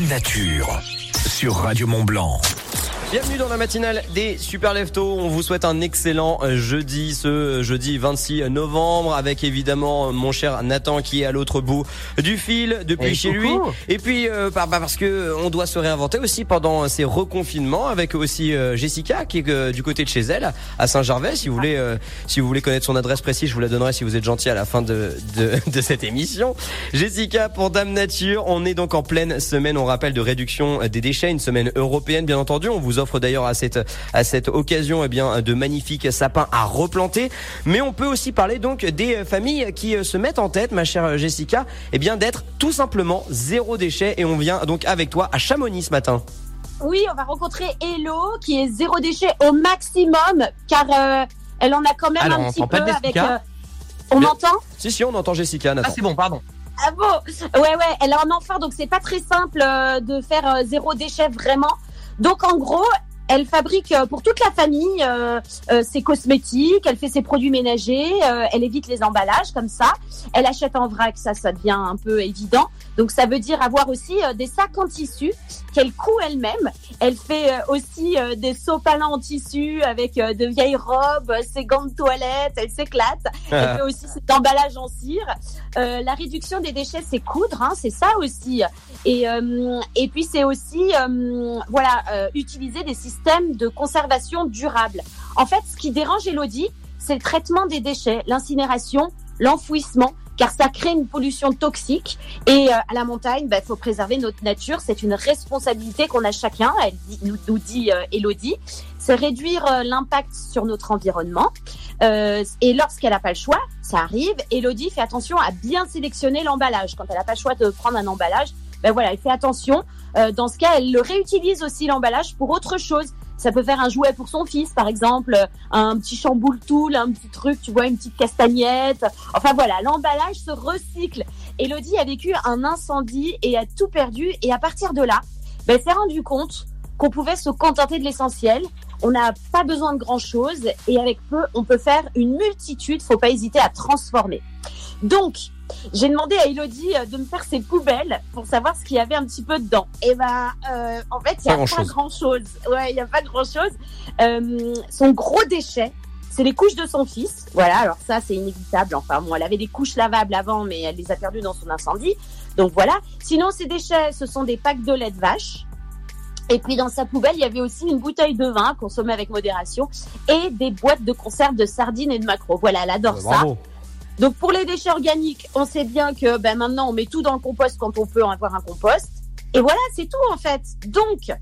Nature sur Radio Mont Blanc. Bienvenue dans la matinale des Super Leftos. On vous souhaite un excellent euh, jeudi, ce euh, jeudi 26 novembre, avec évidemment euh, mon cher Nathan qui est à l'autre bout du fil depuis chez lui. Et puis bah, bah, parce que on doit se réinventer aussi pendant ces reconfinements, avec aussi Jessica qui est du côté de chez elle à Saint-Gervais. Si vous voulez, si vous voulez connaître son adresse précise, je vous la donnerai si vous êtes gentil à la fin de, de, de cette émission. Jessica pour Dame Nature. On est donc en pleine semaine, on rappelle, de réduction des déchets, une semaine européenne bien entendu. On vous offre d'ailleurs à cette à cette occasion eh bien de magnifiques sapins à replanter. Mais on peut aussi parler donc des familles qui se mettent en tête, ma chère Jessica, eh bien d'être tout simplement zéro déchet. Et on vient donc avec toi à Chamonix ce matin. Oui, on va rencontrer Hello qui est zéro déchet au maximum car euh, elle en a quand même un petit peu avec. Euh, on m'entend Si si, on entend Jessica. Ah c'est bon, pardon. Ah bon? Ouais ouais, elle a un enfant donc c'est pas très simple euh, de faire zéro déchet vraiment. Donc en gros, elle fabrique euh, pour toute la famille euh, euh, ses cosmétiques, elle fait ses produits ménagers, elle évite les emballages comme ça. Elle achète en vrac, ça, ça devient un peu évident. Donc ça veut dire avoir aussi des sacs en tissu qu'elle coud elle-même. Elle fait aussi des sopalins en tissu avec de vieilles robes, ses gants de toilette, elle s'éclate. Elle fait aussi cet emballage en cire. la réduction des déchets, c'est coudre, hein, c'est ça aussi. Et, et puis c'est aussi voilà utiliser des systèmes système de conservation durable. En fait, ce qui dérange Elodie, c'est le traitement des déchets, l'incinération, l'enfouissement, car ça crée une pollution toxique. Et euh, à la montagne, il bah, faut préserver notre nature. C'est une responsabilité qu'on a chacun, nous, dit euh, Elodie. C'est réduire euh, l'impact sur notre environnement. et lorsqu'elle n'a pas le choix, ça arrive, Elodie fait attention à bien sélectionner l'emballage. Quand elle n'a pas le choix de prendre un emballage, ben voilà, elle fait attention. Euh, dans ce cas, elle le réutilise aussi l'emballage pour autre chose. Ça peut faire un jouet pour son fils, par exemple, un petit chamboule tool, un petit truc, tu vois, une petite castagnette. Enfin voilà, l'emballage se recycle. Elodie a vécu un incendie et a tout perdu. Et à partir de là, ben, elle s'est rendue compte qu'on pouvait se contenter de l'essentiel. On n'a pas besoin de grand chose et avec peu, on peut faire une multitude. Faut pas hésiter à transformer. Donc, j'ai demandé à Elodie euh, de me faire ses poubelles pour savoir ce qu'il y avait un petit peu dedans. Et ben, euh, en fait, il n'y a pas grand chose. Ouais, il n'y a pas grand chose. Euh, son gros déchet, c'est les couches de son fils. Voilà, alors ça, c'est inévitable. Enfin, bon, elle avait des couches lavables avant, mais elle les a perdues dans son incendie. Donc voilà. Sinon, ses déchets, ce sont des packs de lait de vache. Et puis dans sa poubelle, il y avait aussi une bouteille de vin consommée avec modération et des boîtes de conserve de sardines et de maquereaux. Voilà, elle adore ça. Donc pour les déchets organiques, on sait bien que ben, maintenant on met tout dans le compost quand on peut avoir un compost. Et voilà, c'est tout en fait. Donc,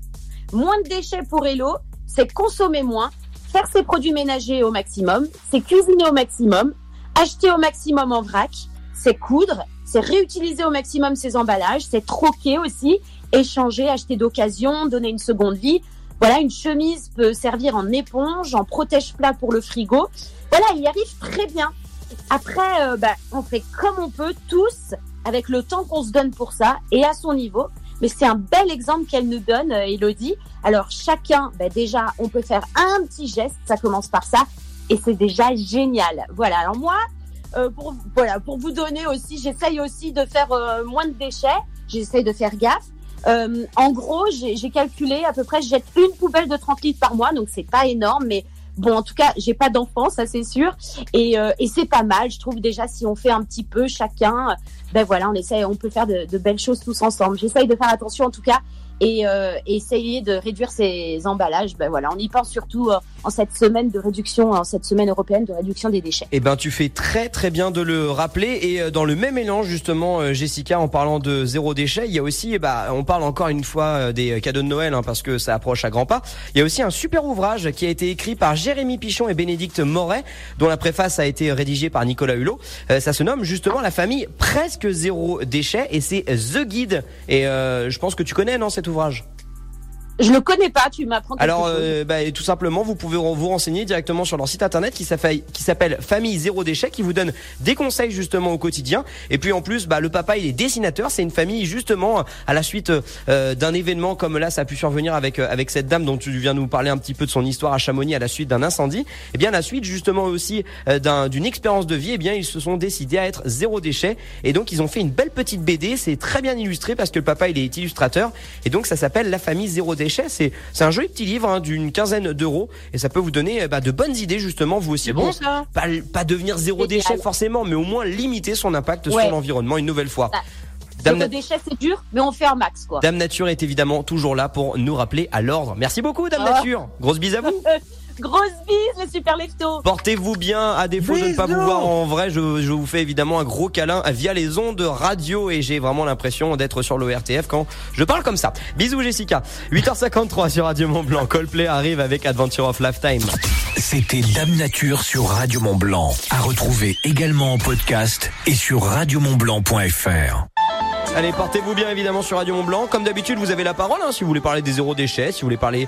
moins de déchets pour Hello, c'est consommer moins, faire ses produits ménagers au maximum, c'est cuisiner au maximum, acheter au maximum en vrac, c'est coudre, c'est réutiliser au maximum ses emballages, c'est troquer aussi, échanger, acheter d'occasion, donner une seconde vie. Voilà, une chemise peut servir en éponge, en protège-plat pour le frigo. Voilà, il y arrive très bien. Après, euh, bah, on fait comme on peut tous, avec le temps qu'on se donne pour ça et à son niveau. Mais c'est un bel exemple qu'elle nous donne, euh, Elodie. Alors chacun, bah, déjà, on peut faire un petit geste, ça commence par ça, et c'est déjà génial. Voilà. Alors moi, euh, pour voilà, pour vous donner aussi, j'essaye aussi de faire moins de déchets. J'essaye de faire gaffe. en gros, j'ai calculé à peu près, je jette une poubelle de 30 litres par mois, donc c'est pas énorme, mais Bon, en tout cas, j'ai pas d'enfant, ça c'est sûr, et, euh, c'est pas mal. Je trouve déjà si on fait un petit peu chacun, ben voilà, on essaie, on peut faire de, de belles choses tous ensemble. J'essaye de faire attention en tout cas et euh, essayer de réduire ces emballages. Ben voilà, on y pense surtout euh, en cette semaine de réduction, en cette semaine européenne de réduction des déchets. Eh ben, tu fais très très bien de le rappeler et euh, dans le même élan justement, euh, Jessica, en parlant de zéro déchet, il y a aussi, bah, on parle encore une fois des cadeaux de Noël hein, parce que ça approche à grands pas. Il y a aussi un super ouvrage qui a été écrit par Jérémy Pichon et Bénédicte Moret, dont la préface a été rédigée par Nicolas Hulot. ça se nomme justement la famille presque zéro déchet et c'est The Guide. Et je pense que tu connais non cet ouvrage? Чуваж. Je le connais pas, tu m'apprends quelque Alors, chose. euh, bah, tout simplement, vous pouvez vous renseigner directement sur leur site internet qui s'appelle Famille Zéro Déchet, qui vous donne des conseils justement au quotidien. Et puis en plus, bah, le papa il est dessinateur. C'est une famille justement à la suite euh, d'un événement comme là, ça a pu survenir avec euh, avec cette dame dont tu viens nous parler un petit peu de son histoire à Chamonix à la suite d'un incendie. Et bien à la suite justement aussi euh, d'un- d'une expérience de vie, et bien ils se sont décidés à être zéro déchet. Et donc ils ont fait une belle petite BD. C'est très bien illustré parce que le papa il est illustrateur. Et donc ça s'appelle La famille zéro déchet. C'est c'est un joli petit livre hein, d'une quinzaine d'euros et ça peut vous donner euh, bah, de bonnes idées justement vous aussi. Bon ça Pas, pas devenir zéro déchet forcément, mais au moins limiter son impact Ouais. sur l'environnement une nouvelle fois. Bah, Dame, Zéro Na- déchet, c'est dur, mais on fait un max, quoi. Dame Nature est évidemment toujours là pour nous rappeler à l'ordre. Merci beaucoup Dame Oh. Nature. Grosse bise à vous. Grosse bise, le super lefto. Portez-vous bien, à défaut de ne pas vous voir en vrai, je, je vous fais évidemment un gros câlin via les ondes radio et j'ai vraiment l'impression d'être sur l'ORTF quand je parle comme ça. Bisous Jessica. 8h53 sur Radio Mont Blanc. Coldplay arrive avec Adventure of Lifetime. C'était Dame Nature sur Radio Mont Blanc. À retrouver également en podcast et sur radiomontblanc.fr. Allez, portez-vous bien évidemment sur Radio Mont Blanc. Comme d'habitude, vous avez la parole hein, si vous voulez parler des zéro déchets, si vous voulez parler